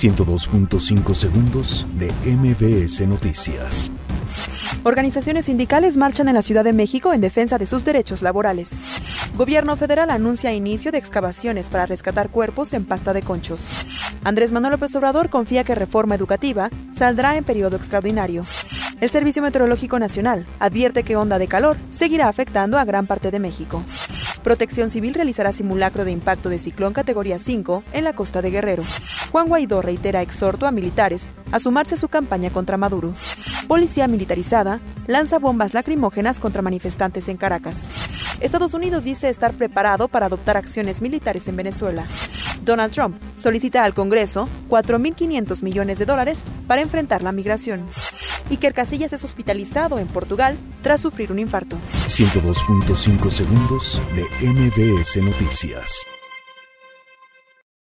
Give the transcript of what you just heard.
102.5 segundos de MBS Noticias. Organizaciones sindicales marchan en la Ciudad de México en defensa de sus derechos laborales. Gobierno federal anuncia inicio de excavaciones para rescatar cuerpos en pasta de conchos. Andrés Manuel López Obrador confía que reforma educativa saldrá en periodo extraordinario. El Servicio Meteorológico Nacional advierte que onda de calor seguirá afectando a gran parte de México. Protección Civil realizará simulacro de impacto de ciclón categoría 5 en la costa de Guerrero. Juan Guaidó reitera exhorto a militares a sumarse a su campaña contra Maduro. Policía militarizada lanza bombas lacrimógenas contra manifestantes en Caracas. Estados Unidos dice estar preparado para adoptar acciones militares en Venezuela. Donald Trump solicita al Congreso 4.500 millones de dólares para enfrentar la migración. Iker Casillas es hospitalizado en Portugal tras sufrir un infarto. 102.5 segundos de MBS Noticias.